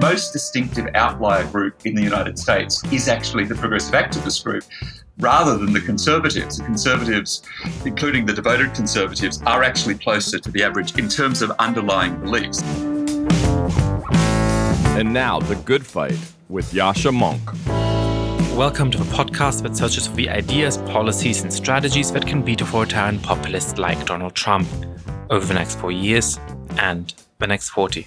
most distinctive outlier group in the United States is actually the progressive activist group rather than the conservatives. The conservatives, including the devoted conservatives, are actually closer to the average in terms of underlying beliefs. And now, The Good Fight with Yascha Mounk. Welcome to the podcast that searches for the ideas, policies, and strategies that can beat authoritarian populists like Donald Trump over the next four years and the next 40.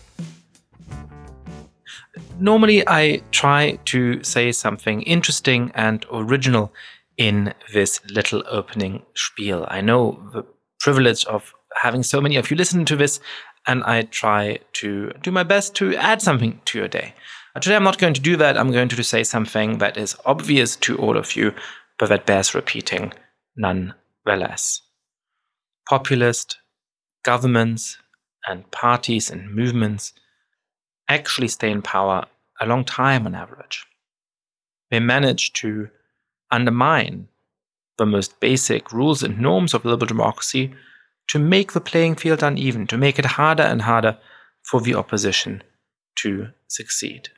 Normally, I try to say something interesting and original in this little opening spiel. I know the privilege of having so many of you listen to this, and I try to do my best to add something to your day. Today, I'm not going to do that. I'm going to say something that is obvious to all of you, but that bears repeating nonetheless. Populist governments and parties and movements actually stay in power a long time on average. They manage to undermine the most basic rules and norms of liberal democracy to make the playing field uneven, to make it harder and harder for the opposition to succeed.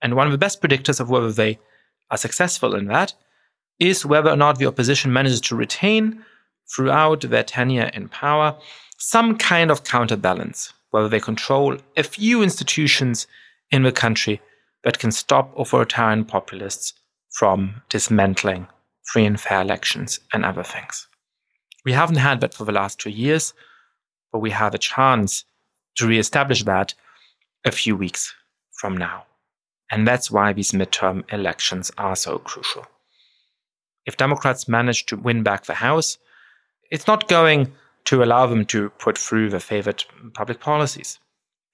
And one of the best predictors of whether they are successful in that is whether or not the opposition manages to retain throughout their tenure in power some kind of counterbalance, whether they control a few institutions in the country that can stop authoritarian populists from dismantling free and fair elections and other things. We haven't had that for the last two years, but we have a chance to reestablish that a few weeks from now. And that's why these midterm elections are so crucial. If Democrats manage to win back the House, it's not going to allow them to put through their favorite public policies.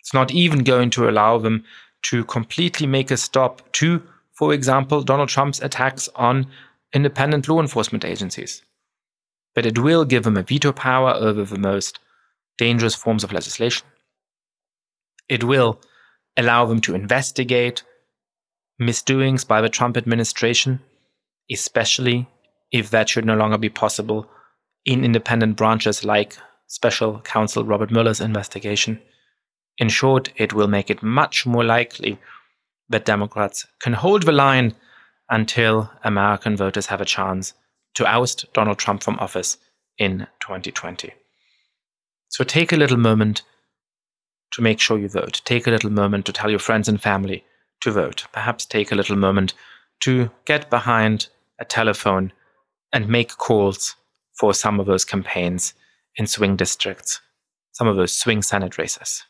It's not even going to allow them to completely make a stop to, for example, Donald Trump's attacks on independent law enforcement agencies. But it will give them a veto power over the most dangerous forms of legislation. It will allow them to investigate misdoings by the Trump administration, especially if that should no longer be possible in independent branches like special counsel Robert Mueller's investigation. In short, it will make it much more likely that Democrats can hold the line until American voters have a chance to oust Donald Trump from office in 2020. So take a little moment to make sure you vote. Take a little moment to tell your friends and family to vote. Perhaps take a little moment to get behind a telephone and make calls for some of those campaigns in swing districts, some of those swing Senate races.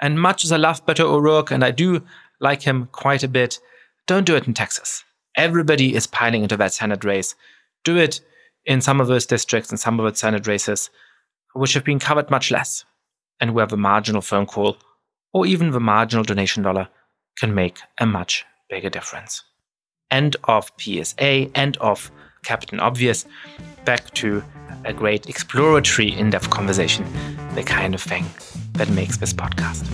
And much as I love Beto O'Rourke, and I do like him quite a bit, don't do it in Texas. Everybody is piling into that Senate race. Do it in some of those districts and some of those Senate races, which have been covered much less, and where the marginal phone call or even the marginal donation dollar can make a much bigger difference. End of PSA, end of Captain Obvious, back to a great exploratory, in depth conversation, the kind of thing that makes this podcast.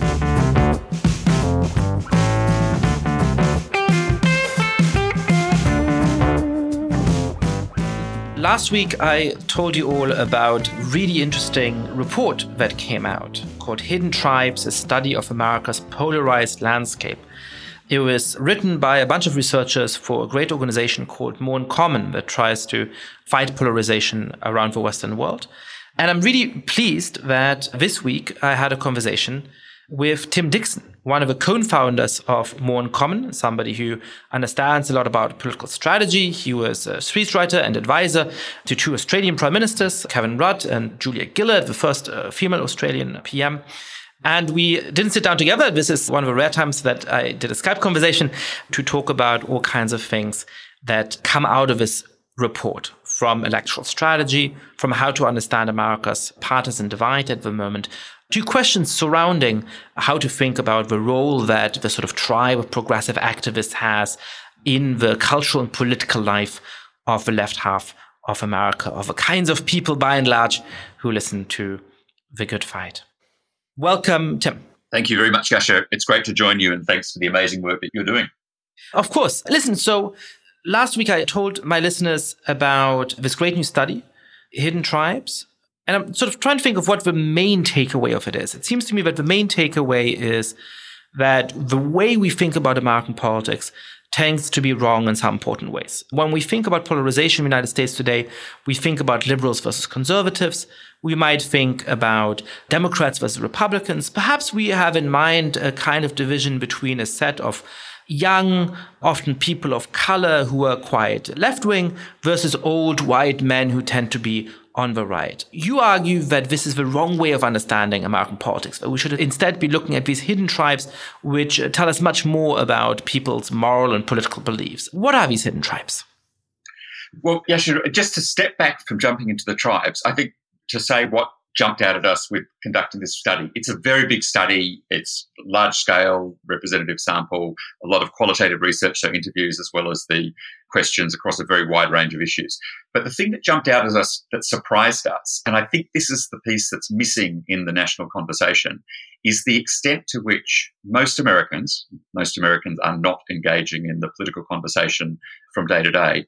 Last week, I told you all about really interesting report that came out called Hidden Tribes, a study of America's polarized landscape. It was written by a bunch of researchers for a great organization called More in Common that tries to fight polarization around the Western world. And I'm really pleased that this week I had a conversation with Tim Dixon, one of the co-founders of More in Common, somebody who understands a lot about political strategy. He was a speechwriter and advisor to two Australian prime ministers, Kevin Rudd and Julia Gillard, the first uh, female Australian PM. And we didn't sit down together. This is one of the rare times that I did a Skype conversation to talk about all kinds of things that come out of this report from electoral strategy, from how to understand America's partisan divide at the moment, to questions surrounding how to think about the role that the sort of tribe of progressive activists has in the cultural and political life of the left half of America, of the kinds of people by and large who listen to the good fight. Welcome, Tim. Thank you very much, Yascha. It's great to join you, and thanks for the amazing work that you're doing. Of course. Listen, so last week I told my listeners about this great new study, Hidden Tribes. And I'm sort of trying to think of what the main takeaway of it is. It seems to me that the main takeaway is that the way we think about American politics tends to be wrong in some important ways. When we think about polarization in the United States today, we think about liberals versus conservatives. We might think about Democrats versus Republicans. Perhaps we have in mind a kind of division between a set of young, often people of color who are quite left wing, versus old white men who tend to be on the right. You argue that this is the wrong way of understanding American politics, we should instead be looking at these hidden tribes which tell us much more about people's moral and political beliefs. What are these hidden tribes? Well, yeah. Just to step back from jumping into the tribes, I think to say what jumped out at us with conducting this study. It's a very big study. It's large scale, representative sample, a lot of qualitative research, so interviews as well as the questions across a very wide range of issues. But the thing that jumped out at us that surprised us, and I think this is the piece that's missing in the national conversation, is the extent to which most Americans, most Americans are not engaging in the political conversation from day to day.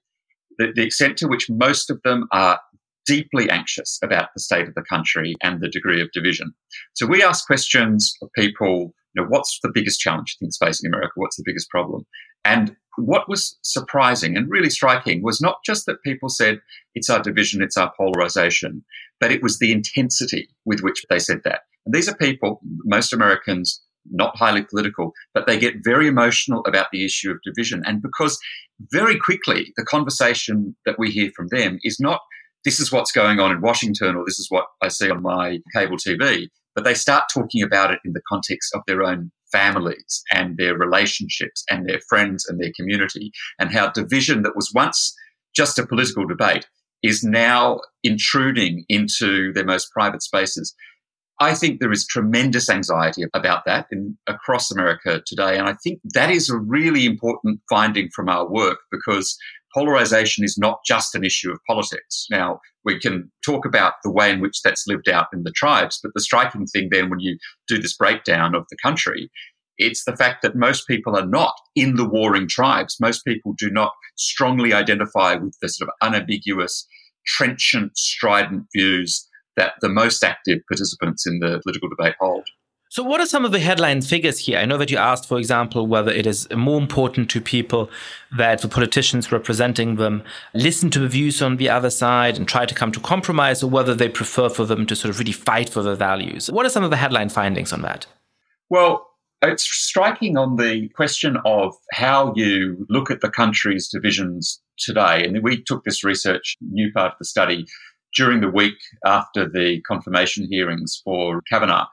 The, the extent to which most of them are deeply anxious about the state of the country and the degree of division. So we ask questions of people, you know, what's the biggest challenge things facing America? What's the biggest problem? And what was surprising and really striking was not just that people said it's our division, it's our polarization, but it was the intensity with which they said that. And these are people, most Americans, not highly political, but they get very emotional about the issue of division. And because very quickly the conversation that we hear from them is not this is what's going on in Washington or this is what I see on my cable TV. But they start talking about it in the context of their own families and their relationships and their friends and their community and how division that was once just a political debate is now intruding into their most private spaces. I think there is tremendous anxiety about that in, across America today. And I think that is a really important finding from our work because polarization is not just an issue of politics. Now, we can talk about the way in which that's lived out in the tribes, but the striking thing then when you do this breakdown of the country, it's the fact that most people are not in the warring tribes. Most people do not strongly identify with the sort of unambiguous, trenchant, strident views that the most active participants in the political debate hold. So, what are some of the headline figures here? I know that you asked, for example, whether it is more important to people that the politicians representing them listen to the views on the other side and try to come to compromise, or whether they prefer for them to sort of really fight for their values. What are some of the headline findings on that? Well, it's striking on the question of how you look at the country's divisions today. And we took this research, new part of the study, during the week after the confirmation hearings for Kavanaugh.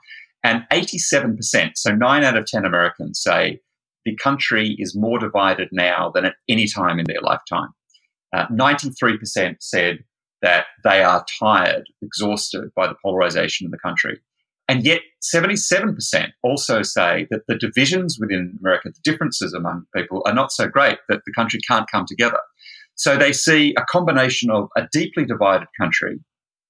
And 87%, so nine out of 10 Americans say the country is more divided now than at any time in their lifetime. Uh, 93% said that they are tired, exhausted by the polarization in the country. And yet, 77% also say that the divisions within America, the differences among people, are not so great that the country can't come together. So they see a combination of a deeply divided country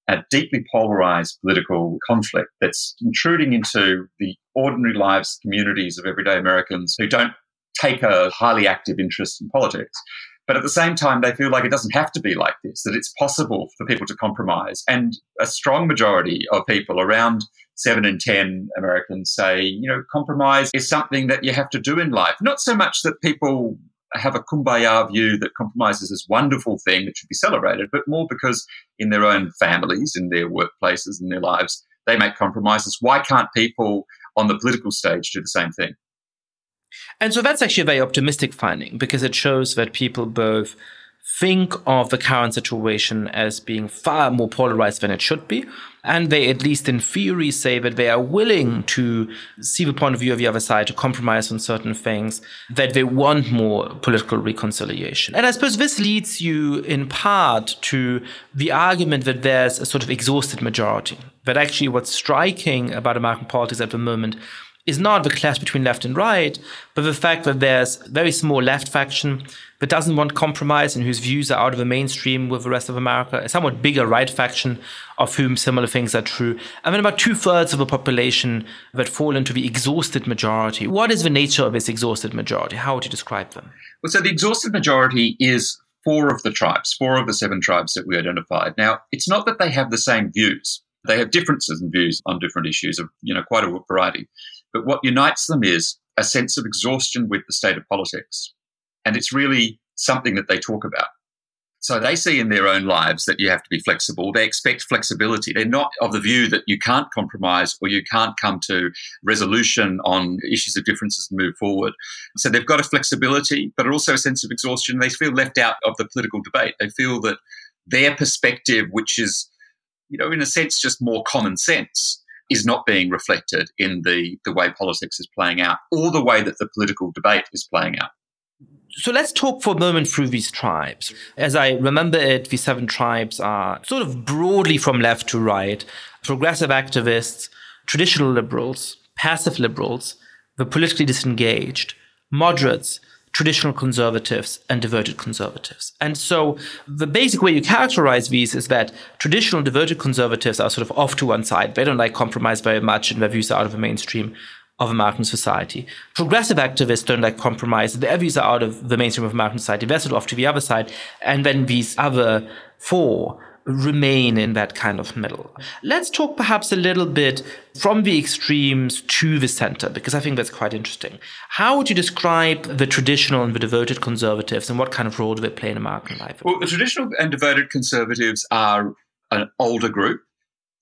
a deeply polarized political conflict that's intruding into the ordinary lives, communities of everyday Americans who don't take a highly active interest in politics. But at the same time, they feel like it doesn't have to be like this, that it's possible for people to compromise. And a strong majority of people, around seven in 10 Americans, say, you know, compromise is something that you have to do in life. Not so much that people have a kumbaya view that compromise is this wonderful thing that should be celebrated, but more because in their own families, in their workplaces, in their lives, they make compromises. Why can't people on the political stage do the same thing? And so that's actually a very optimistic finding because it shows that people both think of the current situation as being far more polarized than it should be. And they, at least in theory, say that they are willing to see the point of view of the other side, to compromise on certain things, that they want more political reconciliation. And I suppose this leads you in part to the argument that there's a sort of exhausted majority. That actually what's striking about American politics at the moment is not the clash between left and right, but the fact that there's a very small left faction that doesn't want compromise and whose views are out of the mainstream with the rest of America, a somewhat bigger right faction of whom similar things are true, and then about two thirds of the population that fall into the exhausted majority. What is the nature of this exhausted majority? How would you describe them? Well, so the exhausted majority is four of the tribes, four of the seven tribes that we identified. Now, it's not that they have the same views. They have differences in views on different issues of, you know, quite a variety. But what unites them is a sense of exhaustion with the state of politics. And it's really something that they talk about. So they see in their own lives that you have to be flexible. They expect flexibility. They're not of the view that you can't compromise or you can't come to resolution on issues of differences and move forward. So they've got a flexibility, but also a sense of exhaustion. They feel left out of the political debate. They feel that their perspective, which is, you know, in a sense, just more common sense, is not being reflected in the, the way politics is playing out or the way that the political debate is playing out. So let's talk for a moment through these tribes. As I remember it, these seven tribes are sort of broadly from left to right progressive activists, traditional liberals, passive liberals, the politically disengaged, moderates, traditional conservatives, and devoted conservatives. And so the basic way you characterize these is that traditional devoted conservatives are sort of off to one side. They don't like compromise very much and their views are out of the mainstream of American society. Progressive activists don't like compromise. Their views are out of the mainstream of American society. They're sort of off to the other side. And then these other four remain in that kind of middle. Let's talk perhaps a little bit from the extremes to the center, because I think that's quite interesting. How would you describe the traditional and the devoted conservatives, and what kind of role do they play in American life? Well, the traditional and devoted conservatives are an older group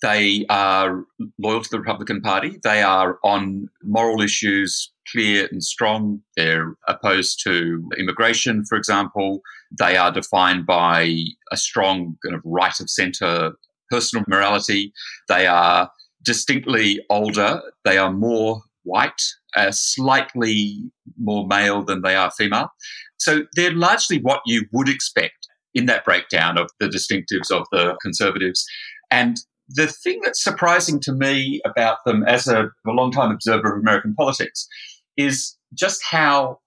they are loyal to the Republican Party. They are on moral issues clear and strong. They're opposed to immigration, for example. They are defined by a strong kind of right of centre personal morality. They are distinctly older. They are more white, uh, slightly more male than they are female. So they're largely what you would expect in that breakdown of the distinctives of the conservatives. And the thing that's surprising to me about them as a, a long-time observer of American politics is just how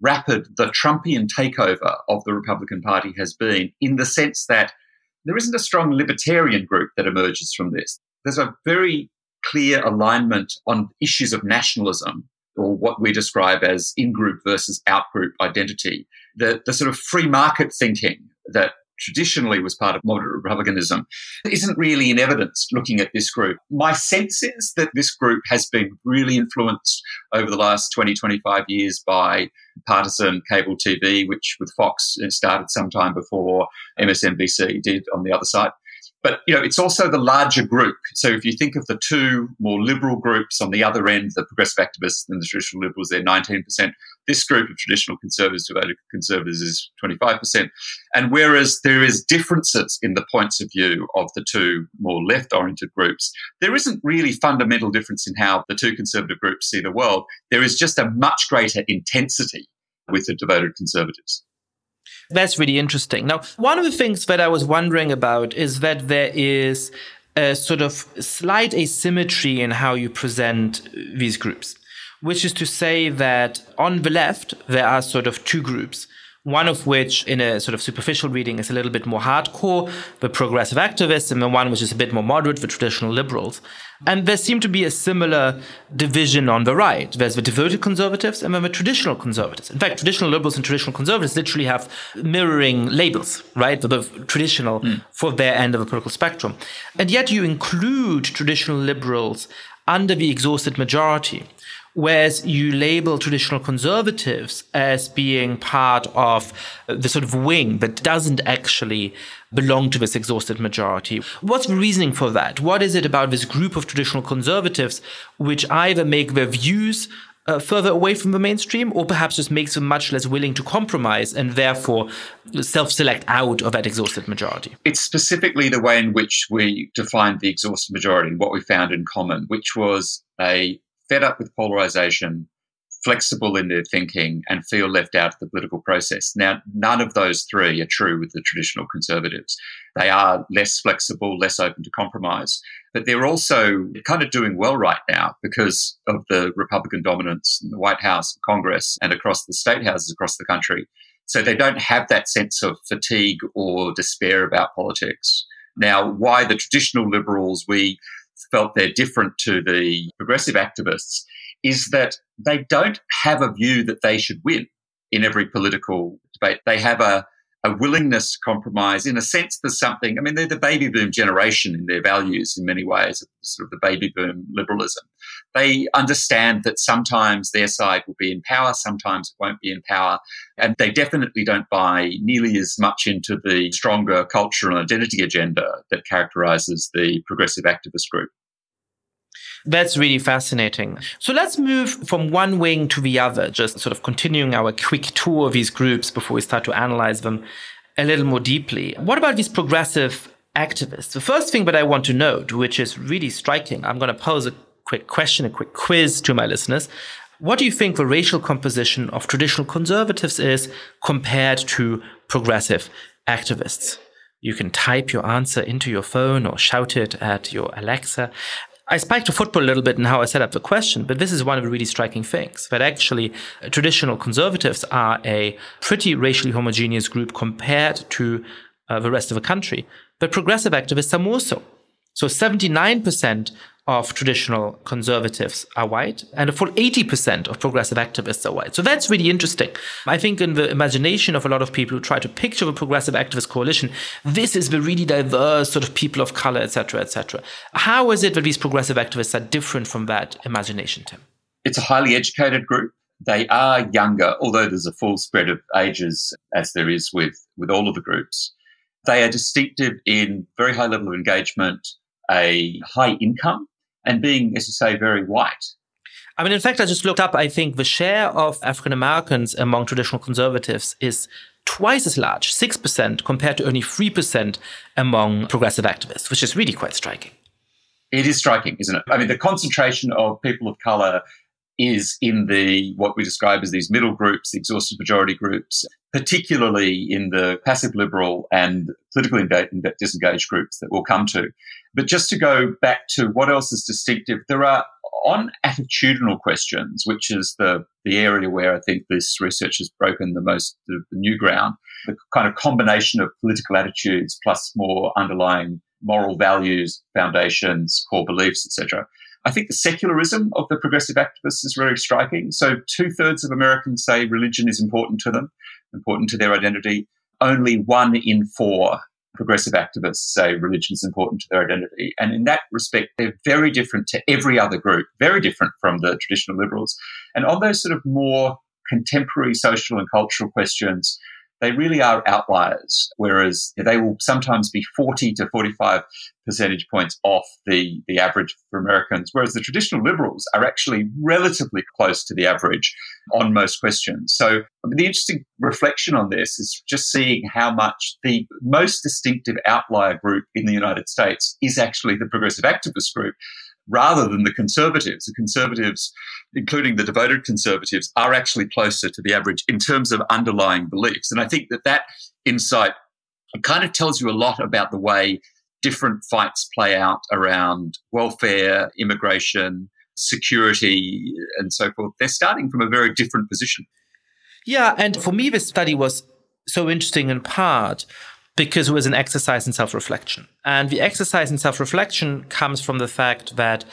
rapid the Trumpian takeover of the Republican Party has been, in the sense that there isn't a strong libertarian group that emerges from this. There's a very clear alignment on issues of nationalism, or what we describe as in group versus out group identity. The, the sort of free market thinking that traditionally was part of moderate republicanism isn't really in evidence looking at this group. My sense is that this group has been really influenced over the last 20, 25 years by partisan cable TV, which with Fox started sometime before MSNBC did on the other side. But you know, it's also the larger group. So if you think of the two more liberal groups on the other end, the progressive activists and the traditional liberals, they're 19%. This group of traditional conservatives, devoted conservatives, is 25%. And whereas there is differences in the points of view of the two more left-oriented groups, there isn't really fundamental difference in how the two conservative groups see the world. There is just a much greater intensity with the devoted conservatives. That's really interesting. Now, one of the things that I was wondering about is that there is a sort of slight asymmetry in how you present these groups, which is to say that on the left, there are sort of two groups one of which, in a sort of superficial reading, is a little bit more hardcore, the progressive activists, and the one which is a bit more moderate, the traditional liberals. And there seemed to be a similar division on the right. There's the devoted conservatives and then the traditional conservatives. In fact, traditional liberals and traditional conservatives literally have mirroring labels, right? The traditional mm. for their end of the political spectrum. And yet you include traditional liberals under the exhausted majority whereas you label traditional conservatives as being part of the sort of wing that doesn't actually belong to this exhausted majority. What's the reasoning for that? What is it about this group of traditional conservatives which either make their views uh, further away from the mainstream, or perhaps just makes them much less willing to compromise and therefore self select out of that exhausted majority? It's specifically the way in which we defined the exhausted majority and what we found in common, which was a fed up with polarization, flexible in their thinking, and feel left out of the political process. Now, none of those three are true with the traditional conservatives. They are less flexible, less open to compromise, but they're also kind of doing well right now because of the Republican dominance in the White House, Congress, and across the state houses across the country. So they don't have that sense of fatigue or despair about politics. Now, why the traditional liberals, we felt they're different to the progressive activists is that they don't have a view that they should win in every political debate. They have a, a willingness to compromise. In a sense, there's something, I mean, they're the baby boom generation in their values in many ways, sort of the baby boom liberalism. They understand that sometimes their side will be in power, sometimes it won't be in power. And they definitely don't buy nearly as much into the stronger cultural identity agenda that characterizes the progressive activist group. That's really fascinating. So let's move from one wing to the other, just sort of continuing our quick tour of these groups before we start to analyze them a little more deeply. What about these progressive activists? The first thing that I want to note, which is really striking, I'm going to pose a quick question, a quick quiz to my listeners. What do you think the racial composition of traditional conservatives is compared to progressive activists? You can type your answer into your phone or shout it at your Alexa. I spiked to football a little bit in how I set up the question, but this is one of the really striking things that actually uh, traditional conservatives are a pretty racially homogeneous group compared to uh, the rest of the country. But progressive activists are more so. So 79% of traditional conservatives are white, and a full 80% of progressive activists are white. So that's really interesting. I think in the imagination of a lot of people who try to picture the progressive activist coalition, this is the really diverse sort of people of color, etc., etc. How is it that these progressive activists are different from that imagination, Tim? It's a highly educated group. They are younger, although there's a full spread of ages, as there is with, with all of the groups. They are distinctive in very high level of engagement, a high income, and being, as you say, very white. I mean, in fact, I just looked up, I think the share of African Americans among traditional conservatives is twice as large, 6%, compared to only 3% among progressive activists, which is really quite striking. It is striking, isn't it? I mean, the concentration of people of color is in the what we describe as these middle groups, the exhausted majority groups, particularly in the passive liberal and politically disengaged groups that we'll come to. But just to go back to what else is distinctive, there are on attitudinal questions, which is the, the area where I think this research has broken the most the, the new ground, the kind of combination of political attitudes plus more underlying moral values, foundations, core beliefs, etc. I think the secularism of the progressive activists is very striking. So, two thirds of Americans say religion is important to them, important to their identity. Only one in four progressive activists say religion is important to their identity. And in that respect, they're very different to every other group, very different from the traditional liberals. And on those sort of more contemporary social and cultural questions, they really are outliers, whereas they will sometimes be 40 to 45 percentage points off the, the average for Americans, whereas the traditional liberals are actually relatively close to the average on most questions. So the interesting reflection on this is just seeing how much the most distinctive outlier group in the United States is actually the progressive activist group rather than the conservatives. The conservatives, including the devoted conservatives, are actually closer to the average in terms of underlying beliefs. And I think that that insight kind of tells you a lot about the way different fights play out around welfare, immigration, security, and so forth. They're starting from a very different position. Yeah, and for me, this study was so interesting in part because it was an exercise in self reflection. And the exercise in self reflection comes from the fact that,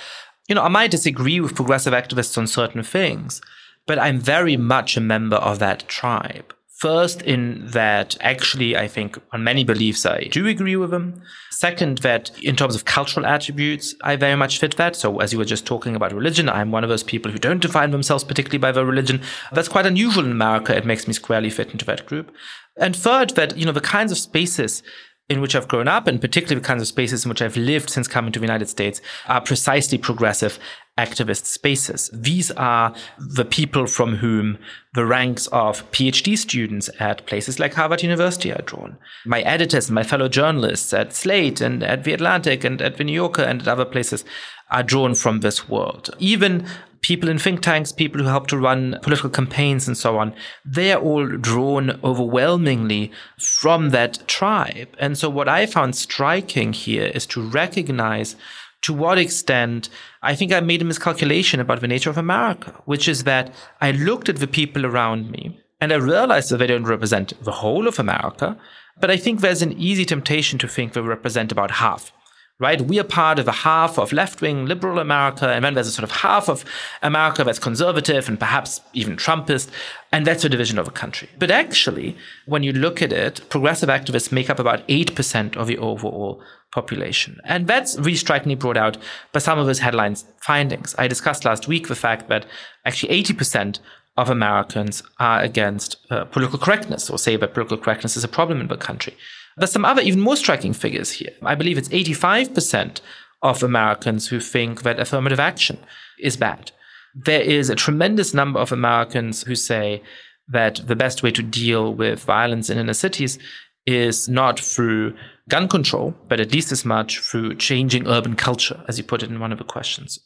you know, I might disagree with progressive activists on certain things, but I'm very much a member of that tribe. First, in that actually, I think on many beliefs, I do agree with them. Second, that in terms of cultural attributes, I very much fit that. So, as you were just talking about religion, I'm one of those people who don't define themselves particularly by their religion. That's quite unusual in America. It makes me squarely fit into that group. And third, that, you know, the kinds of spaces in which I've grown up, and particularly the kinds of spaces in which I've lived since coming to the United States, are precisely progressive activist spaces. These are the people from whom the ranks of PhD students at places like Harvard University are drawn. My editors and my fellow journalists at Slate and at The Atlantic and at The New Yorker and at other places are drawn from this world. Even people in think tanks, people who help to run political campaigns and so on, they're all drawn overwhelmingly from that tribe. And so what I found striking here is to recognize to what extent I think I made a miscalculation about the nature of America, which is that I looked at the people around me and I realized that they don't represent the whole of America, but I think there's an easy temptation to think they represent about half right? We are part of a half of left wing liberal America, and then there's a sort of half of America that's conservative and perhaps even Trumpist, and that's a division of a country. But actually, when you look at it, progressive activists make up about 8% of the overall population. And that's really strikingly brought out by some of those headlines findings. I discussed last week the fact that actually 80% of Americans are against uh, political correctness or say that political correctness is a problem in the country. There's some other, even more striking figures here. I believe it's 85% of Americans who think that affirmative action is bad. There is a tremendous number of Americans who say that the best way to deal with violence in inner cities is not through gun control, but at least as much through changing urban culture, as you put it in one of the questions.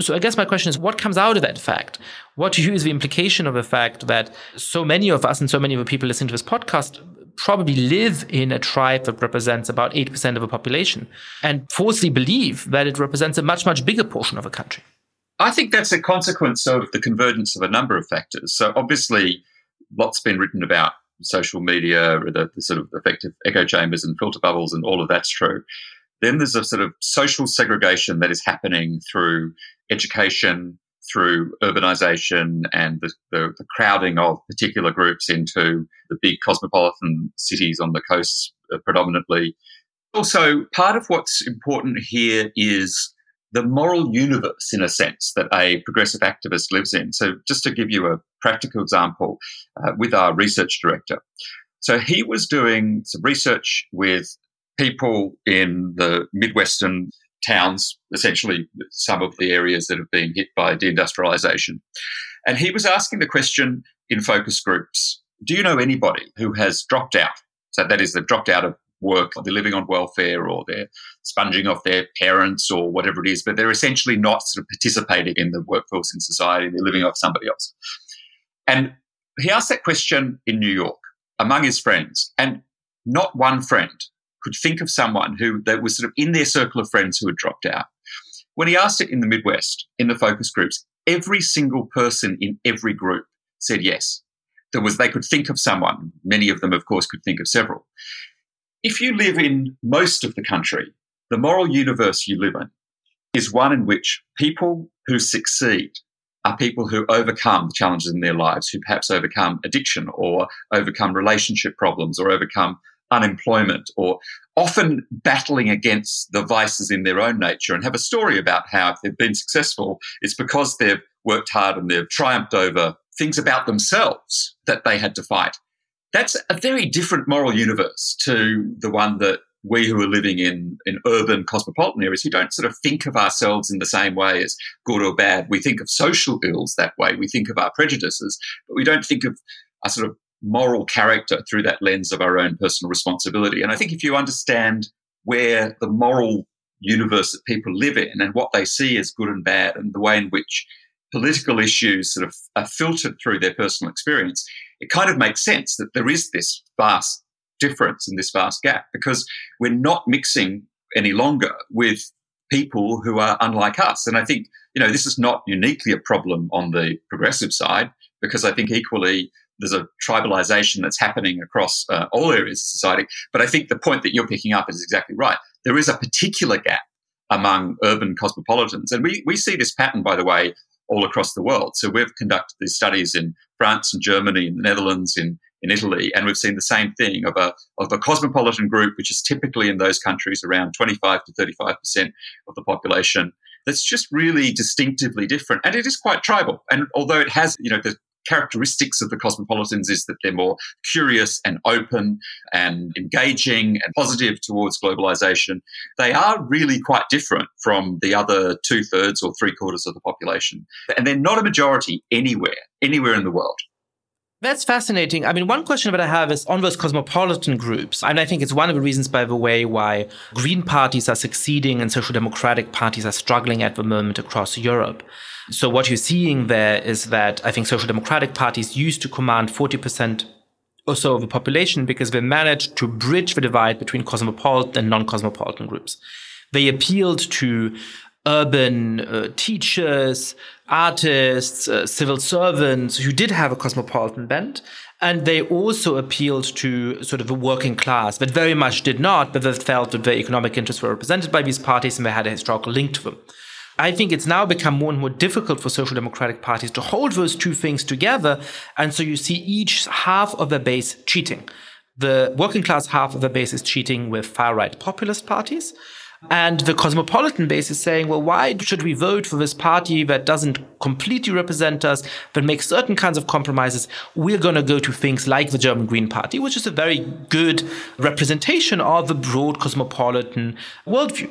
So I guess my question is what comes out of that fact? What to you is the implication of the fact that so many of us and so many of the people listening to this podcast probably live in a tribe that represents about 8% of the population and falsely believe that it represents a much, much bigger portion of a country. I think that's a consequence of the convergence of a number of factors. So, obviously, lots been written about social media, the, the sort of effective echo chambers and filter bubbles, and all of that's true. Then there's a sort of social segregation that is happening through education, through urbanization and the, the, the, crowding of particular groups into the big cosmopolitan cities on the coasts uh, predominantly. Also, part of what's important here is the moral universe, in a sense, that a progressive activist lives in. So, just to give you a practical example, uh, with our research director. So, he was doing some research with people in the Midwestern towns, essentially some of the areas that have been hit by deindustrialization. And he was asking the question in focus groups Do you know anybody who has dropped out? So that is, they've dropped out of work, they're living on welfare, or they're sponging off their parents, or whatever it is, but they're essentially not sort of participating in the workforce in society, they're living off somebody else. And he asked that question in New York among his friends, and not one friend could think of someone who that was sort of in their circle of friends who had dropped out. When he asked it in the Midwest, in the focus groups, every single person in every group said yes. There was they could think of someone. Many of them, of course, could think of several. If you live in most of the country, the moral universe you live in is one in which people who succeed are people who overcome the challenges in their lives, who perhaps overcome addiction or overcome relationship problems or overcome unemployment or often battling against the vices in their own nature and have a story about how if they've been successful, it's because they've worked hard and they've triumphed over things about themselves that they had to fight. That's a very different moral universe to the one that we who are living in, in urban cosmopolitan areas who don't sort of think of ourselves in the same way as good or bad. We think of social ills that way. We think of our prejudices, but we don't think of a sort of moral character through that lens of our own personal responsibility. And I think if you understand where the moral universe that people live in and what they see as good and bad and the way in which political issues sort of are filtered through their personal experience, it kind of makes sense that there is this vast difference and this vast gap because we're not mixing any longer with people who are unlike us. And I think, you know, this is not uniquely a problem on the progressive side because I think equally there's a tribalization that's happening across uh, all areas of society. But I think the point that you're picking up is exactly right. There is a particular gap among urban cosmopolitans. And we, we see this pattern, by the way, all across the world. So we've conducted these studies in France and Germany, in the Netherlands, in, in Italy, and we've seen the same thing of a, of a cosmopolitan group, which is typically in those countries around 25 to 35% of the population. That's just really distinctively different. And it is quite tribal. And although it has, you know, the characteristics of the cosmopolitans is that they're more curious and open and engaging and positive towards globalization. They are really quite different from the other two thirds or three quarters of the population. And they're not a majority anywhere, anywhere in the world. That's fascinating. I mean, one question that I have is on those cosmopolitan groups. And I think it's one of the reasons, by the way, why Green parties are succeeding and social democratic parties are struggling at the moment across Europe. So what you're seeing there is that I think social democratic parties used to command 40% or so of the population because they managed to bridge the divide between cosmopolitan and non-cosmopolitan groups. They appealed to urban uh, teachers, artists, uh, civil servants who did have a cosmopolitan bent. And they also appealed to sort of a working class that very much did not, but that felt that their economic interests were represented by these parties and they had a historical link to them. I think it's now become more and more difficult for social democratic parties to hold those two things together. And so you see each half of the base cheating. The working class half of the base is cheating with far right populist parties. And the cosmopolitan base is saying, well, why should we vote for this party that doesn't completely represent us, that makes certain kinds of compromises? We're going to go to things like the German Green Party, which is a very good representation of the broad cosmopolitan worldview.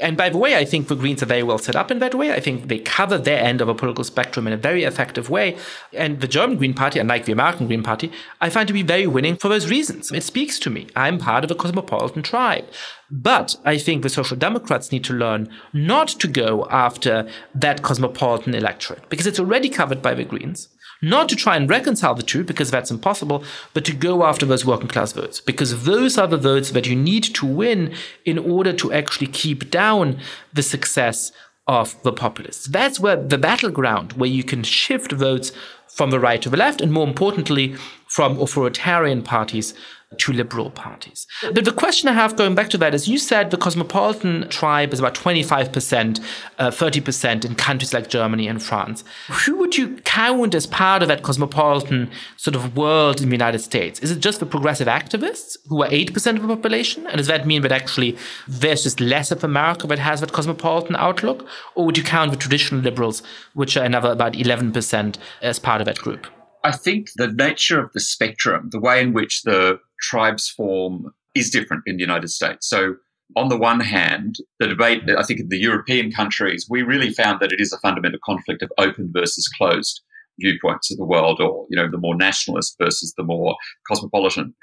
And by the way, I think the Greens are very well set up in that way. I think they cover their end of a political spectrum in a very effective way. And the German Green Party, unlike the American Green Party, I find to be very winning for those reasons. It speaks to me. I'm part of a cosmopolitan tribe. But I think the Social Democrats need to learn not to go after that cosmopolitan electorate because it's already covered by the Greens not to try and reconcile the two, because that's impossible, but to go after those working class votes, because those are the votes that you need to win in order to actually keep down the success of the populists. That's where the battleground, where you can shift votes from the right to the left, and more importantly, from authoritarian parties to liberal parties. But the question I have going back to that is you said the cosmopolitan tribe is about 25%, uh, 30% in countries like Germany and France. Who would you count as part of that cosmopolitan sort of world in the United States? Is it just the progressive activists who are 8% of the population? And does that mean that actually there's just less of America that has that cosmopolitan outlook? Or would you count the traditional liberals, which are another about 11% as part of that group? I think the nature of the spectrum, the way in which the tribes form is different in the United States. So, on the one hand, the debate, I think in the European countries, we really found that it is a fundamental conflict of open versus closed viewpoints of the world, or you know, the more nationalist versus the more cosmopolitan.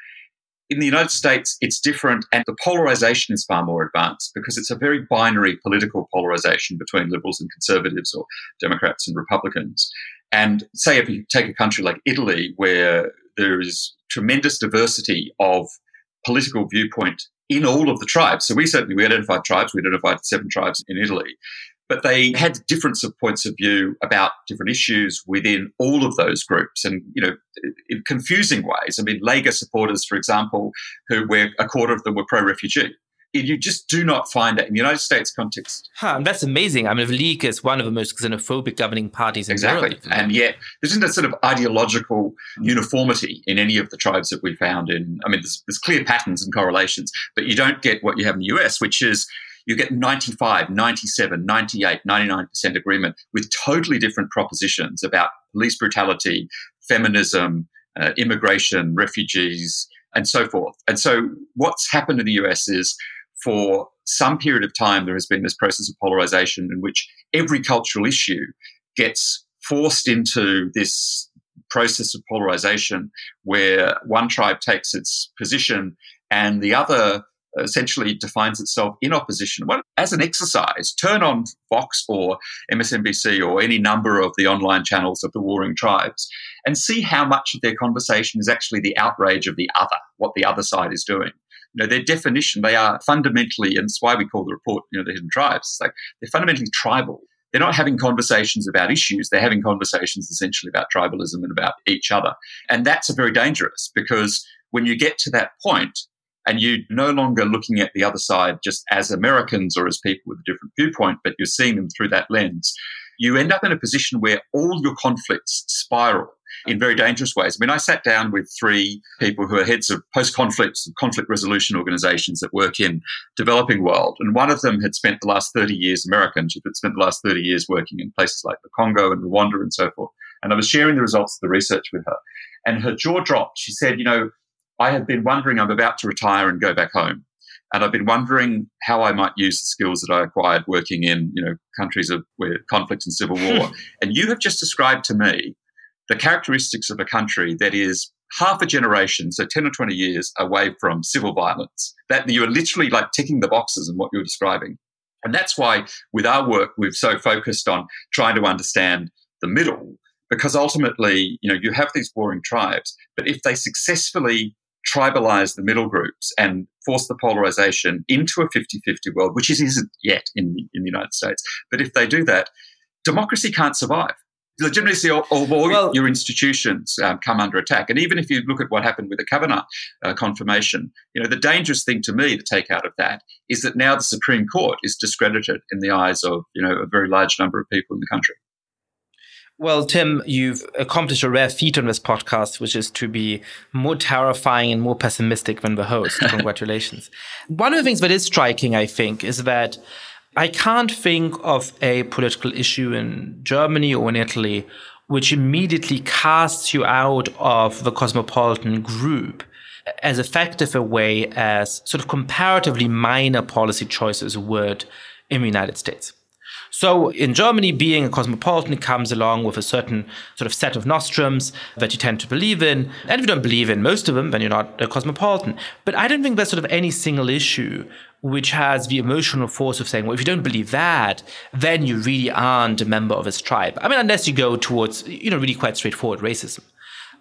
In the United States, it's different, and the polarization is far more advanced because it's a very binary political polarization between liberals and conservatives, or Democrats and Republicans. And say if you take a country like Italy, where there is tremendous diversity of political viewpoint in all of the tribes. So we certainly we identified tribes. We identified seven tribes in Italy, but they had difference of points of view about different issues within all of those groups, and you know, in confusing ways. I mean, Lega supporters, for example, who where a quarter of them were pro-refugee, you just do not find that in the United States context. Huh, that's amazing. I mean, the League is one of the most xenophobic governing parties in exactly. the world. And yet, there isn't a sort of ideological uniformity in any of the tribes that we found in. I mean, there's, there's clear patterns and correlations, but you don't get what you have in the US, which is you get 95, 97, 98, 99% agreement with totally different propositions about police brutality, feminism, uh, immigration, refugees, and so forth. And so, what's happened in the US is for some period of time, there has been this process of polarization in which every cultural issue gets forced into this process of polarization where one tribe takes its position and the other essentially defines itself in opposition. Well, as an exercise, turn on Fox or MSNBC or any number of the online channels of the warring tribes and see how much of their conversation is actually the outrage of the other, what the other side is doing you know, their definition, they are fundamentally, and it's why we call the report, you know, the hidden tribes. It's like they're fundamentally tribal. They're not having conversations about issues. They're having conversations essentially about tribalism and about each other. And that's a very dangerous because when you get to that point and you're no longer looking at the other side just as Americans or as people with a different viewpoint, but you're seeing them through that lens, you end up in a position where all your conflicts spiral in very dangerous ways. I mean, I sat down with three people who are heads of post-conflict conflict resolution organizations that work in developing world, and one of them had spent the last 30 years American. She had spent the last 30 years working in places like the Congo and Rwanda and so forth. And I was sharing the results of the research with her, and her jaw dropped. She said, "You know, I have been wondering. I'm about to retire and go back home." And I've been wondering how I might use the skills that I acquired working in, you know, countries of where conflict and civil war. and you have just described to me the characteristics of a country that is half a generation, so 10 or 20 years away from civil violence, that you are literally like ticking the boxes in what you're describing. And that's why, with our work, we've so focused on trying to understand the middle, because ultimately, you know, you have these warring tribes, but if they successfully tribalize the middle groups and force the polarization into a 50 50 world, which it isn't yet in in the United States. But if they do that, democracy can't survive. Legitimacy of all well, your institutions um, come under attack. And even if you look at what happened with the Kavanaugh uh, confirmation, you know, the dangerous thing to me to take out of that is that now the Supreme Court is discredited in the eyes of, you know, a very large number of people in the country. Well, Tim, you've accomplished a rare feat on this podcast, which is to be more terrifying and more pessimistic than the host. Congratulations. One of the things that is striking, I think, is that I can't think of a political issue in Germany or in Italy which immediately casts you out of the cosmopolitan group as effective a way as sort of comparatively minor policy choices would in the United States. So in Germany, being a cosmopolitan comes along with a certain sort of set of nostrums that you tend to believe in. And if you don't believe in most of them, then you're not a cosmopolitan. But I don't think there's sort of any single issue which has the emotional force of saying, well, if you don't believe that, then you really aren't a member of this tribe. I mean, unless you go towards, you know, really quite straightforward racism.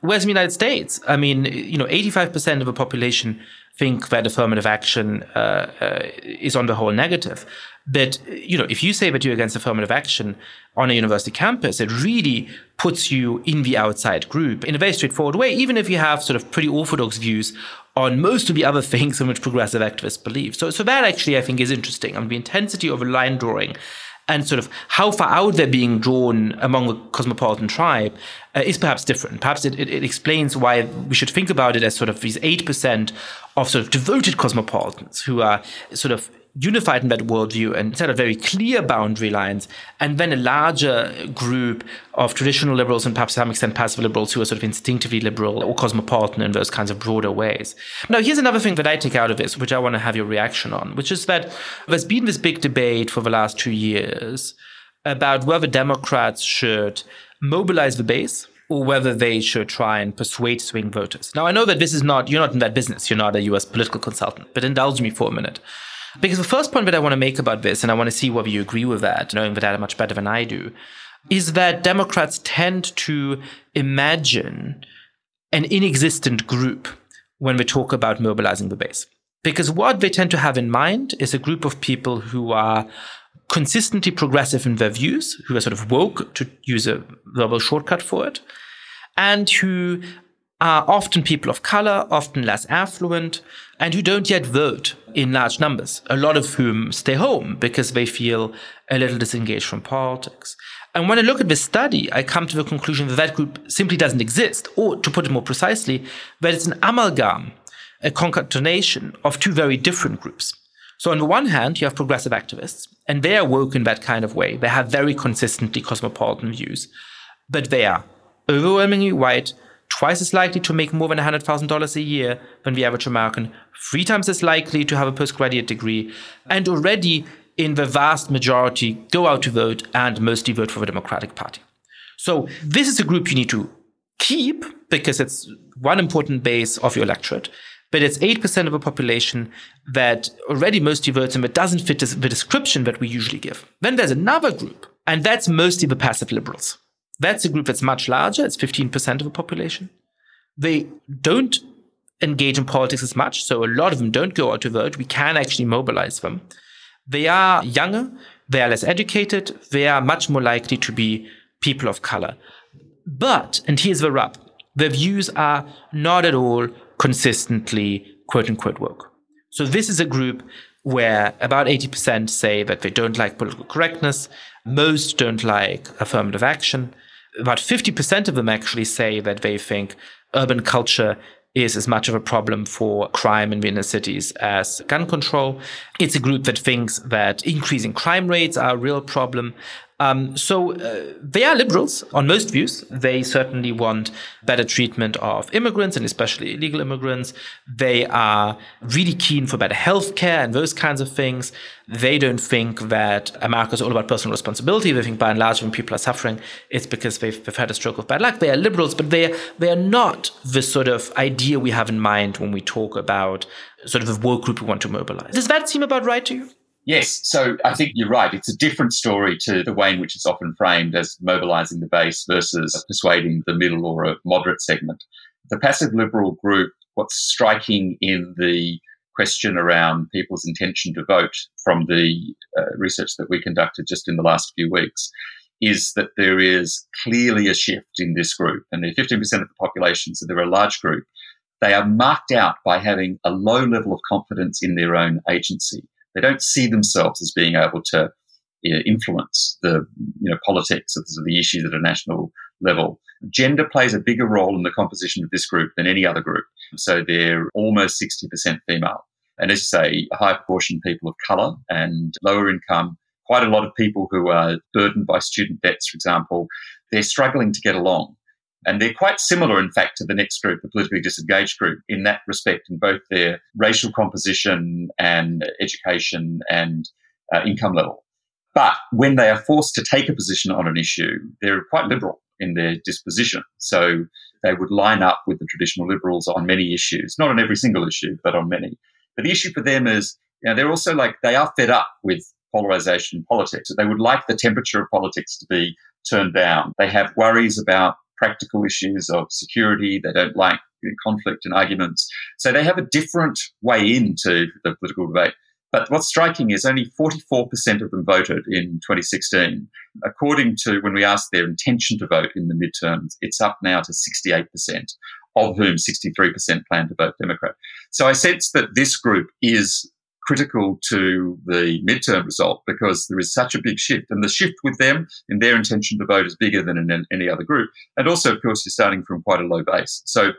Whereas in the United States, I mean, you know, 85% of the population think that affirmative action uh, uh, is on the whole negative. But you know, if you say that you're against affirmative action on a university campus, it really puts you in the outside group in a very straightforward way, even if you have sort of pretty orthodox views on most of the other things in which progressive activists believe. So, so that actually I think is interesting. I the intensity of a line drawing and sort of how far out they're being drawn among the cosmopolitan tribe uh, is perhaps different. Perhaps it, it, it, explains why we should think about it as sort of these 8% of sort of devoted cosmopolitans who are sort of unified in that worldview and set a very clear boundary lines, and then a larger group of traditional liberals and perhaps to some extent passive liberals who are sort of instinctively liberal or cosmopolitan in those kinds of broader ways. Now, here's another thing that I take out of this, which I want to have your reaction on, which is that there's been this big debate for the last two years about whether Democrats should mobilize the base or whether they should try and persuade swing voters. Now, I know that this is not, you're not in that business, you're not a US political consultant, but indulge me for a minute. Because the first point that I want to make about this, and I want to see whether you agree with that, knowing that data much better than I do, is that Democrats tend to imagine an inexistent group when we talk about mobilizing the base. Because what they tend to have in mind is a group of people who are consistently progressive in their views, who are sort of woke, to use a verbal shortcut for it, and who are often people of color, often less affluent, and who don't yet vote in large numbers, a lot of whom stay home because they feel a little disengaged from politics. And when I look at this study, I come to the conclusion that that group simply doesn't exist, or to put it more precisely, that it's an amalgam, a concatenation of two very different groups. So, on the one hand, you have progressive activists, and they are woke in that kind of way. They have very consistently cosmopolitan views, but they are overwhelmingly white, twice as likely to make more than $100,000 a year than the average American, three times as likely to have a postgraduate degree, and already in the vast majority go out to vote and mostly vote for the Democratic Party. So this is a group you need to keep because it's one important base of your electorate. But it's 8% of the population that already mostly votes and that doesn't fit the description that we usually give. Then there's another group, and that's mostly the passive liberals. That's a group that's much larger. It's 15% of the population. They don't engage in politics as much, so a lot of them don't go out to vote. We can actually mobilize them. They are younger, they are less educated, they are much more likely to be people of color. But, and here's the rub, their views are not at all consistently quote unquote woke. So this is a group where about 80% say that they don't like political correctness, most don't like affirmative action, about 50% of them actually say that they think urban culture is as much of a problem for crime in inner cities as gun control. It's a group that thinks that increasing crime rates are a real problem. Um, so uh, they are liberals on most views. They certainly want better treatment of immigrants and especially illegal immigrants. They are really keen for better health care and those kinds of things. They don't think that America is all about personal responsibility. They think by and large when people are suffering, it's because they've, they've had a stroke of bad luck. They are liberals, but they, they are not the sort of idea we have in mind when we talk about sort of the woke group we want to mobilize. Does that seem about right to you? Yes, so I think you're right. It's a different story to the way in which it's often framed as mobilizing the base versus persuading the middle or a moderate segment. The passive liberal group what's striking in the question around people's intention to vote from the uh, research that we conducted just in the last few weeks is that there is clearly a shift in this group, and they're 15% of the population, so they're a large group. They are marked out by having a low level of confidence in their own agency. They don't see themselves as being able to you know, influence the you know politics of the issues at a national level. Gender plays a bigger role in the composition of this group than any other group. So they're almost 60% female. And as you say, a high proportion of people of colour and lower income, quite a lot of people who are burdened by student debts, for example, they're struggling to get along. And they're quite similar, in fact, to the next group, the politically disengaged group, in that respect, in both their racial composition and education and uh, income level. But when they are forced to take a position on an issue, they're quite liberal in their disposition. So they would line up with the traditional liberals on many issues, not on every single issue, but on many. But the issue for them is, you know, they're also like, they are fed up with polarization in politics. They would like the temperature of politics to be turned down. They have worries about practical issues of security. They don't like conflict and arguments. So they have a different way into the political debate. But what's striking is only 44% of them voted in 2016. According to when we asked their intention to vote in the midterms, it's up now to 68%, of whom 63% plan to vote Democrat. So I sense that this group is critical to the midterm result because there is such a big shift. And the shift with them in their intention to vote is bigger than in any other group. And also, of course, you're starting from quite a low base. So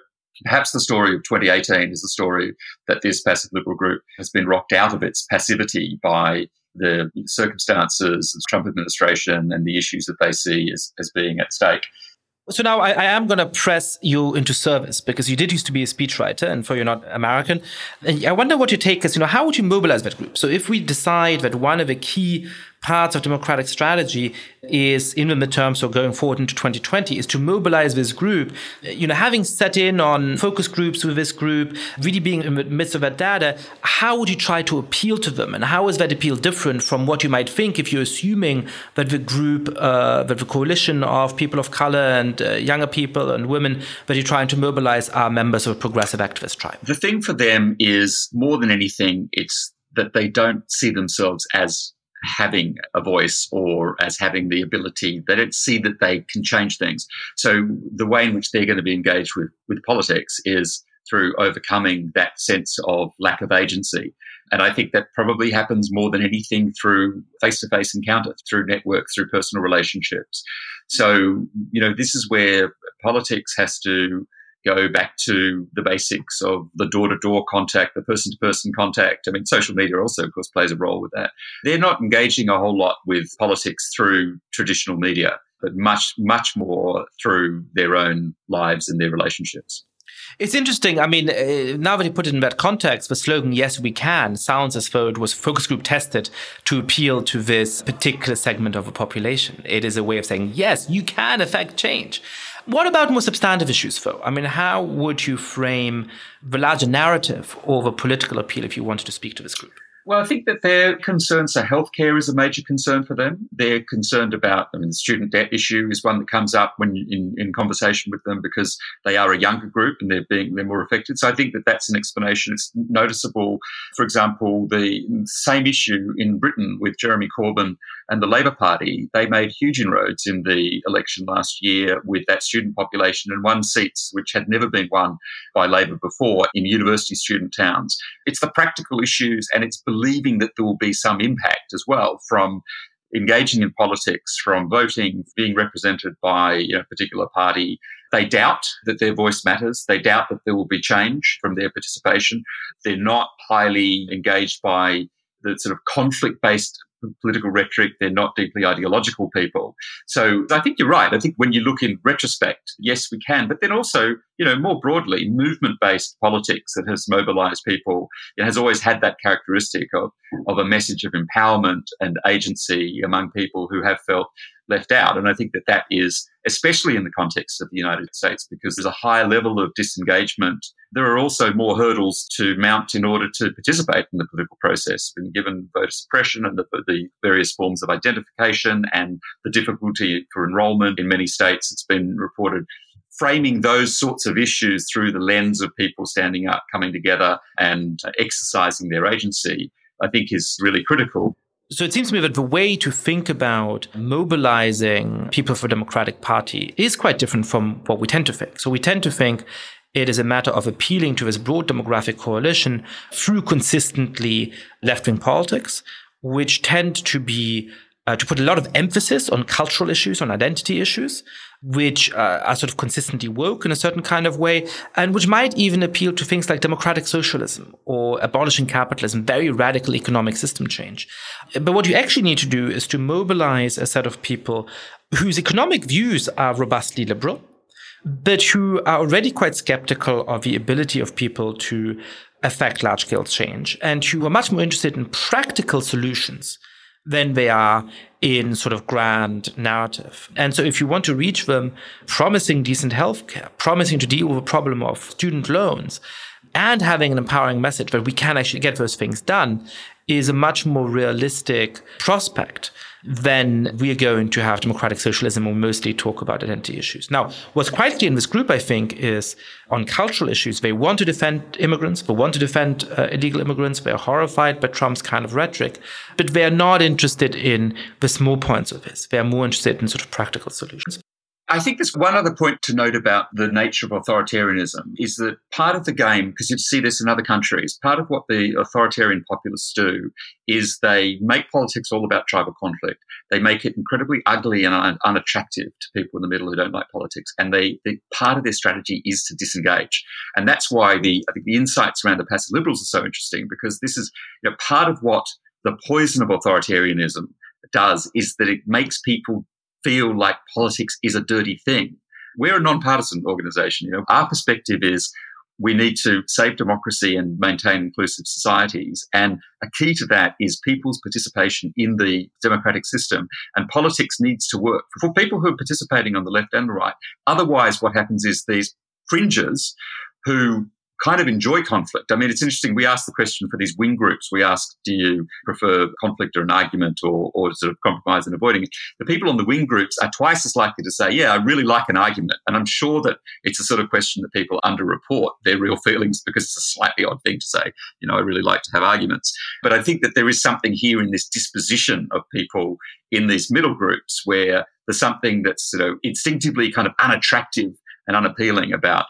Perhaps the story of 2018 is the story that this passive liberal group has been rocked out of its passivity by the circumstances of the Trump administration and the issues that they see as, as being at stake. So now I, I am going to press you into service because you did used to be a speechwriter, and for you're not American. And I wonder what your take is. You know, how would you mobilize that group? So if we decide that one of the key parts of democratic strategy is in the midterms or going forward into 2020 is to mobilize this group. You know having set in on focus groups with this group really being in the midst of that data how would you try to appeal to them? And how is that appeal different from what you might think if you're assuming that the group uh, that the coalition of people of color and uh, younger people and women that you're trying to mobilize are members of a progressive activist tribe? The thing for them is more than anything it's that they don't see themselves as having a voice or as having the ability. They don't see that they can change things. So the way in which they're going to be engaged with, with politics is through overcoming that sense of lack of agency. And I think that probably happens more than anything through face to face encounter, through networks, through personal relationships. So, you know, this is where politics has to go back to the basics of the door to door contact, the person to person contact. I mean, social media also, of course, plays a role with that. They're not engaging a whole lot with politics through traditional media, but much, much more through their own lives and their relationships. It's interesting. I mean, uh, now that you put it in that context, the slogan "Yes, we can" sounds as though it was focus group tested to appeal to this particular segment of a population. It is a way of saying, "Yes, you can affect change." What about more substantive issues, though? I mean, how would you frame the larger narrative or the political appeal if you wanted to speak to this group? Well, I think that their concerns, so healthcare is a major concern for them. They're concerned about, I mean, the student debt issue is one that comes up when in, in conversation with them because they are a younger group and they're being they're more affected. So I think that that's an explanation. It's noticeable, for example, the same issue in Britain with Jeremy Corbyn and the Labour Party. They made huge inroads in the election last year with that student population and won seats which had never been won by Labour before in university student towns. It's the practical issues and it's believing that there will be some impact as well from engaging in politics, from voting, being represented by you know, a particular party. They doubt that their voice matters. They doubt that there will be change from their participation. They're not highly engaged by the sort of conflict based political rhetoric. They're not deeply ideological people. So I think you're right. I think when you look in retrospect, yes, we can. But then also, you know, more broadly, movement based politics that has mobilized people it has always had that characteristic of, of a message of empowerment and agency among people who have felt left out. And I think that that is, especially in the context of the United States, because there's a high level of disengagement. There are also more hurdles to mount in order to participate in the political process, and given voter suppression and the, the various forms of identification and the difficulty for enrolment in many states. It's been reported framing those sorts of issues through the lens of people standing up, coming together, and exercising their agency, I think is really critical. So it seems to me that the way to think about mobilizing people for Democratic Party is quite different from what we tend to think. So we tend to think it is a matter of appealing to this broad demographic coalition through consistently left wing politics, which tend to be uh, to put a lot of emphasis on cultural issues, on identity issues, which uh, are sort of consistently woke in a certain kind of way, and which might even appeal to things like democratic socialism or abolishing capitalism, very radical economic system change. But what you actually need to do is to mobilize a set of people whose economic views are robustly liberal, but who are already quite skeptical of the ability of people to affect large scale change and who are much more interested in practical solutions than they are in sort of grand narrative. And so if you want to reach them, promising decent healthcare, promising to deal with the problem of student loans, and having an empowering message that we can actually get those things done is a much more realistic prospect then we are going to have democratic socialism and mostly talk about identity issues. Now, what's quite clear in this group, I think, is on cultural issues. They want to defend immigrants, they want to defend uh, illegal immigrants, they're horrified by Trump's kind of rhetoric, but they're not interested in the small points of this. They're more interested in sort of practical solutions. I think there's one other point to note about the nature of authoritarianism is that part of the game, because you see this in other countries, part of what the authoritarian populists do is they make politics all about tribal conflict. They make it incredibly ugly and un- unattractive to people in the middle who don't like politics. And they, they, part of their strategy is to disengage. And that's why the I think the insights around the passive liberals are so interesting because this is you know, part of what the poison of authoritarianism does is that it makes people feel like politics is a dirty thing. We're a nonpartisan organization. You know, our perspective is we need to save democracy and maintain inclusive societies. And a key to that is people's participation in the democratic system. And politics needs to work for people who are participating on the left and the right. Otherwise, what happens is these fringes who kind of enjoy conflict. I mean, it's interesting. We ask the question for these wing groups. We ask, do you prefer conflict or an argument or, or sort of compromise and avoiding it? The people on the wing groups are twice as likely to say, yeah, I really like an argument. And I'm sure that it's a sort of question that people underreport their real feelings because it's a slightly odd thing to say, you know, I really like to have arguments. But I think that there is something here in this disposition of people in these middle groups where there's something that's, you know, instinctively kind of unattractive and unappealing about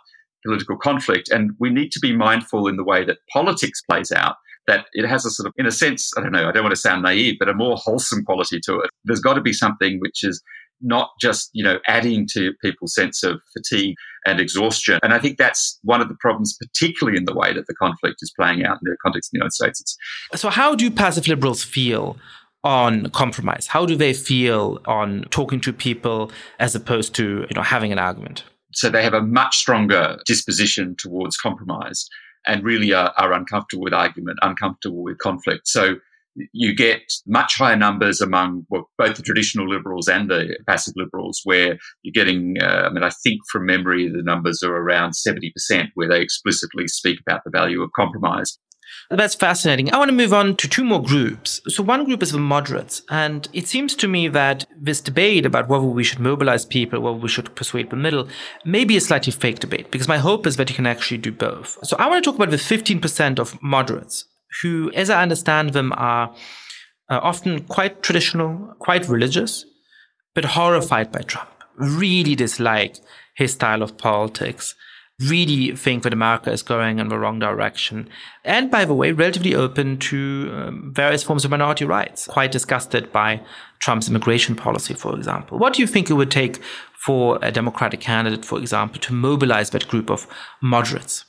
political conflict. And we need to be mindful in the way that politics plays out that it has a sort of, in a sense, I don't know, I don't want to sound naive, but a more wholesome quality to it. There's got to be something which is not just, you know, adding to people's sense of fatigue and exhaustion. And I think that's one of the problems, particularly in the way that the conflict is playing out in the context of the United States. It's- so how do passive liberals feel on compromise? How do they feel on talking to people as opposed to, you know, having an argument? So they have a much stronger disposition towards compromise and really are, are uncomfortable with argument, uncomfortable with conflict. So you get much higher numbers among well, both the traditional liberals and the passive liberals, where you're getting, uh, I mean, I think from memory, the numbers are around 70%, where they explicitly speak about the value of compromise. That's fascinating. I want to move on to two more groups. So, one group is the moderates. And it seems to me that this debate about whether we should mobilize people, whether we should persuade the middle, may be a slightly fake debate, because my hope is that you can actually do both. So, I want to talk about the 15% of moderates who, as I understand them, are uh, often quite traditional, quite religious, but horrified by Trump, really dislike his style of politics really think that America is going in the wrong direction. And by the way, relatively open to um, various forms of minority rights, quite disgusted by Trump's immigration policy, for example. What do you think it would take for a Democratic candidate, for example, to mobilize that group of moderates?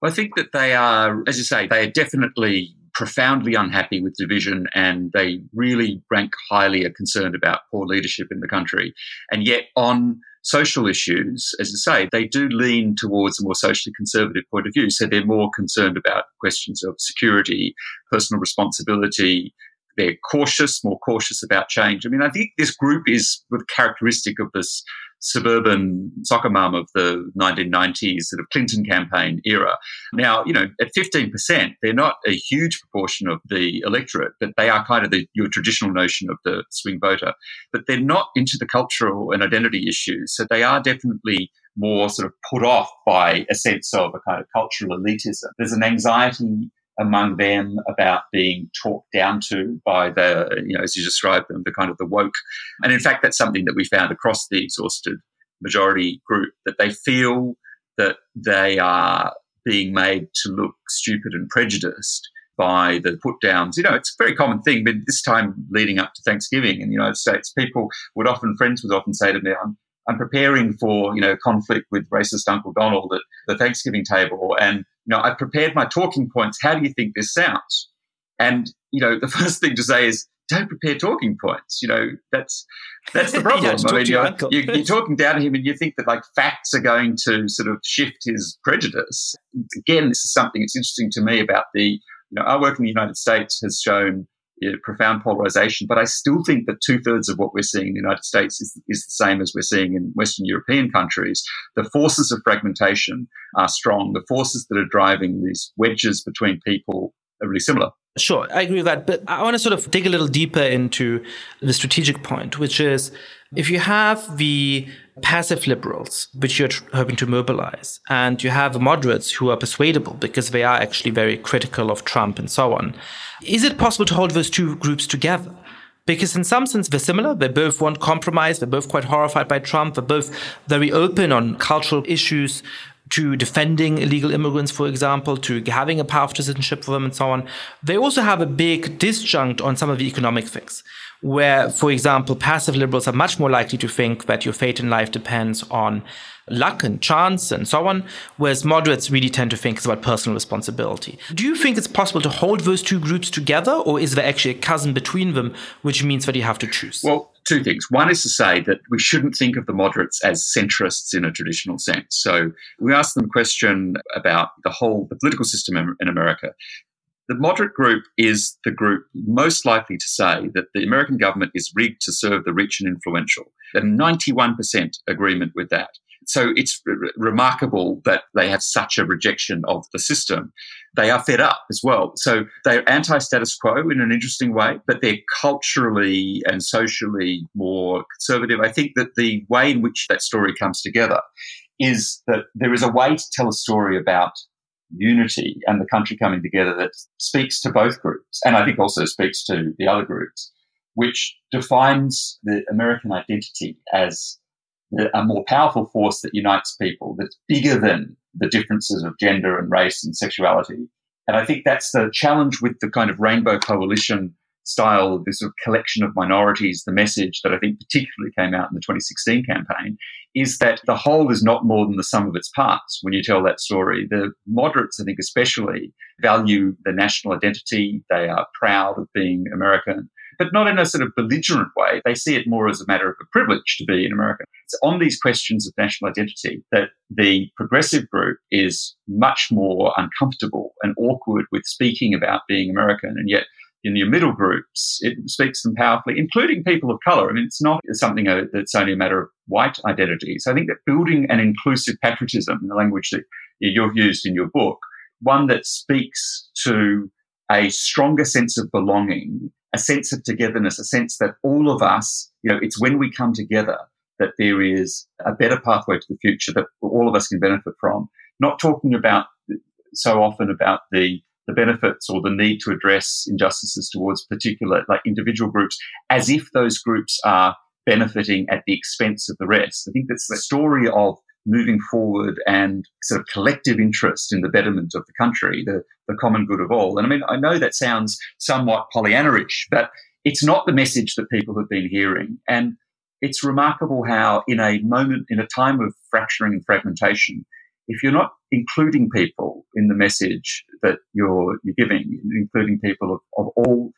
Well, I think that they are, as you say, they are definitely profoundly unhappy with division and they really rank highly are concerned about poor leadership in the country. And yet on social issues, as I say, they do lean towards a more socially conservative point of view. So they're more concerned about questions of security, personal responsibility. They're cautious, more cautious about change. I mean, I think this group is characteristic of this suburban soccer mum of the 1990s sort of Clinton campaign era. Now, you know, at 15%, they're not a huge proportion of the electorate, but they are kind of the, your traditional notion of the swing voter. But they're not into the cultural and identity issues. So they are definitely more sort of put off by a sense of a kind of cultural elitism. There's an anxiety among them about being talked down to by the, you know, as you described them, the kind of the woke. And in fact, that's something that we found across the exhausted majority group that they feel that they are being made to look stupid and prejudiced by the put downs. You know, it's a very common thing, but this time leading up to Thanksgiving in the United States, people would often, friends would often say to me, I'm, I'm preparing for, you know, conflict with racist Uncle Donald at the Thanksgiving table. And, you know, I've prepared my talking points. How do you think this sounds? And, you know, the first thing to say is, don't prepare talking points. You know, that's that's the problem. I mean, you're, you, you're, talking down to him and you think that like facts are going to sort of shift his prejudice. Again, this is something that's interesting to me about the you know, our work in the United States has shown you know, profound polarization, but I still think that two thirds of what we're seeing in the United States is, is the same as we're seeing in Western European countries. The forces of fragmentation are strong. The forces that are driving these wedges between people are really similar. Sure, I agree with that. But I want to sort of dig a little deeper into the strategic point, which is if you have the passive liberals, which you're hoping to mobilize, and you have moderates who are persuadable because they are actually very critical of Trump and so on, is it possible to hold those two groups together? Because in some sense they're similar. They both want compromise. They're both quite horrified by Trump. They're both very open on cultural issues to defending illegal immigrants, for example, to having a path to citizenship for them and so on. They also have a big disjunct on some of the economic things, where, for example, passive liberals are much more likely to think that your fate in life depends on luck and chance and so on, whereas moderates really tend to think it's about personal responsibility. Do you think it's possible to hold those two groups together, or is there actually a chasm between them, which means that you have to choose? Well, two things. One is to say that we shouldn't think of the moderates as centrists in a traditional sense. So we asked them a question about the whole the political system in America. The moderate group is the group most likely to say that the American government is rigged to serve the rich and influential. And 91% agreement with that so it's r- remarkable that they have such a rejection of the system. They are fed up as well. So they're anti status quo in an interesting way, but they're culturally and socially more conservative. I think that the way in which that story comes together is that there is a way to tell a story about unity and the country coming together that speaks to both groups and I think also speaks to the other groups, which defines the American identity as a more powerful force that unites people, that's bigger than the differences of gender and race and sexuality. And I think that's the challenge with the kind of rainbow coalition style, this sort of collection of minorities, the message that I think particularly came out in the 2016 campaign is that the whole is not more than the sum of its parts when you tell that story. The moderates, I think, especially value the national identity. They are proud of being American but not in a sort of belligerent way. They see it more as a matter of a privilege to be an American. It's on these questions of national identity that the progressive group is much more uncomfortable and awkward with speaking about being American. And yet, in your middle groups, it speaks them powerfully, including people of color. I mean, it's not something uh, that's only a matter of white identity. So I think that building an inclusive patriotism, in the language that you've used in your book, one that speaks to a stronger sense of belonging a sense of togetherness, a sense that all of us, you know, it's when we come together that there is a better pathway to the future that all of us can benefit from. Not talking about so often about the the benefits or the need to address injustices towards particular like individual groups as if those groups are benefiting at the expense of the rest. I think that's the story of moving forward and sort of collective interest in the betterment of the country, the, the common good of all. And I mean, I know that sounds somewhat Pollyanna-ish, but it's not the message that people have been hearing. And it's remarkable how, in a moment, in a time of fracturing and fragmentation, if you're not including people in the message that you're, you're giving, including people of, of all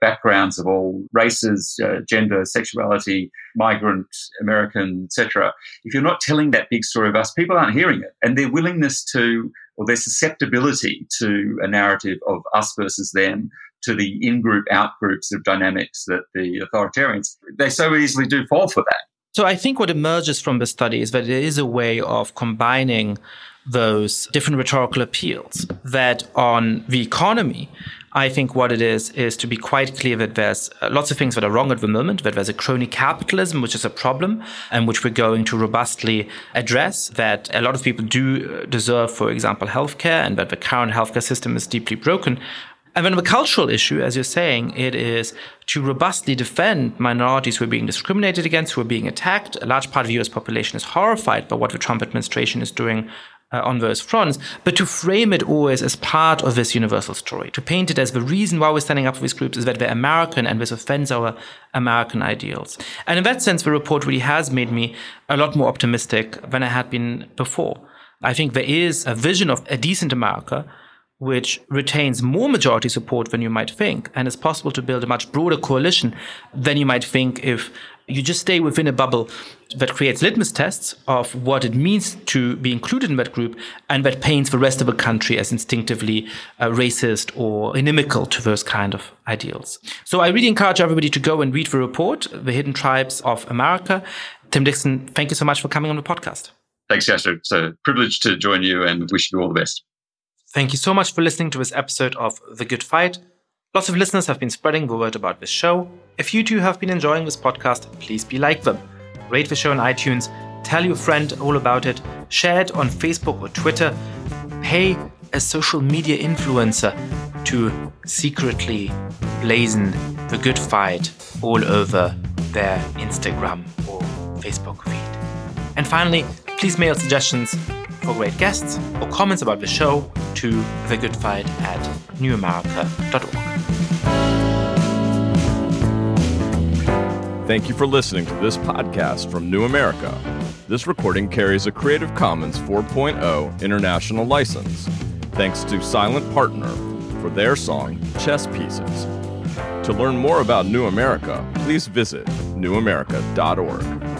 backgrounds of all races, uh, gender, sexuality, migrant, American, etc. If you're not telling that big story of us, people aren't hearing it, and their willingness to or their susceptibility to a narrative of us versus them, to the in-group, out-groups of dynamics that the authoritarians they so easily do fall for that. So I think what emerges from the study is that there is a way of combining those different rhetorical appeals that on the economy I think what it is is to be quite clear that there's uh, lots of things that are wrong at the moment, that there's a crony capitalism, which is a problem, and which we're going to robustly address. That a lot of people do uh, deserve, for example, healthcare, and that the current healthcare system is deeply broken. And then the cultural issue, as you're saying, it is to robustly defend minorities who are being discriminated against, who are being attacked. A large part of the US population is horrified by what the Trump administration is doing uh, on those fronts, but to frame it always as part of this universal story, to paint it as the reason why we're standing up for these groups is that they're American and this offends our American ideals. And in that sense, the report really has made me a lot more optimistic than I had been before. I think there is a vision of a decent America which retains more majority support than you might think, and it's possible to build a much broader coalition than you might think if you just stay within a bubble that creates litmus tests of what it means to be included in that group and that paints the rest of the country as instinctively uh, racist or inimical to those kind of ideals. So I really encourage everybody to go and read the report, The Hidden Tribes of America. Tim Dixon, thank you so much for coming on the podcast. Thanks, Yascha. It's a privilege to join you and wish you all the best. Thank you so much for listening to this episode of The Good Fight. Lots of listeners have been spreading the word about this show. If you too have been enjoying this podcast, please be like them. Rate the show on iTunes, tell your friend all about it, share it on Facebook or Twitter, pay a social media influencer to secretly blazon the good fight all over their Instagram or Facebook feed. And finally, please mail suggestions for great guests or comments about the show to thegoodfight at newamerica.org. Thank you for listening to this podcast from New America. This recording carries a Creative Commons 4.0 international license. Thanks to Silent Partner for their song Chess Pieces. To learn more about New America, please visit newamerica.org.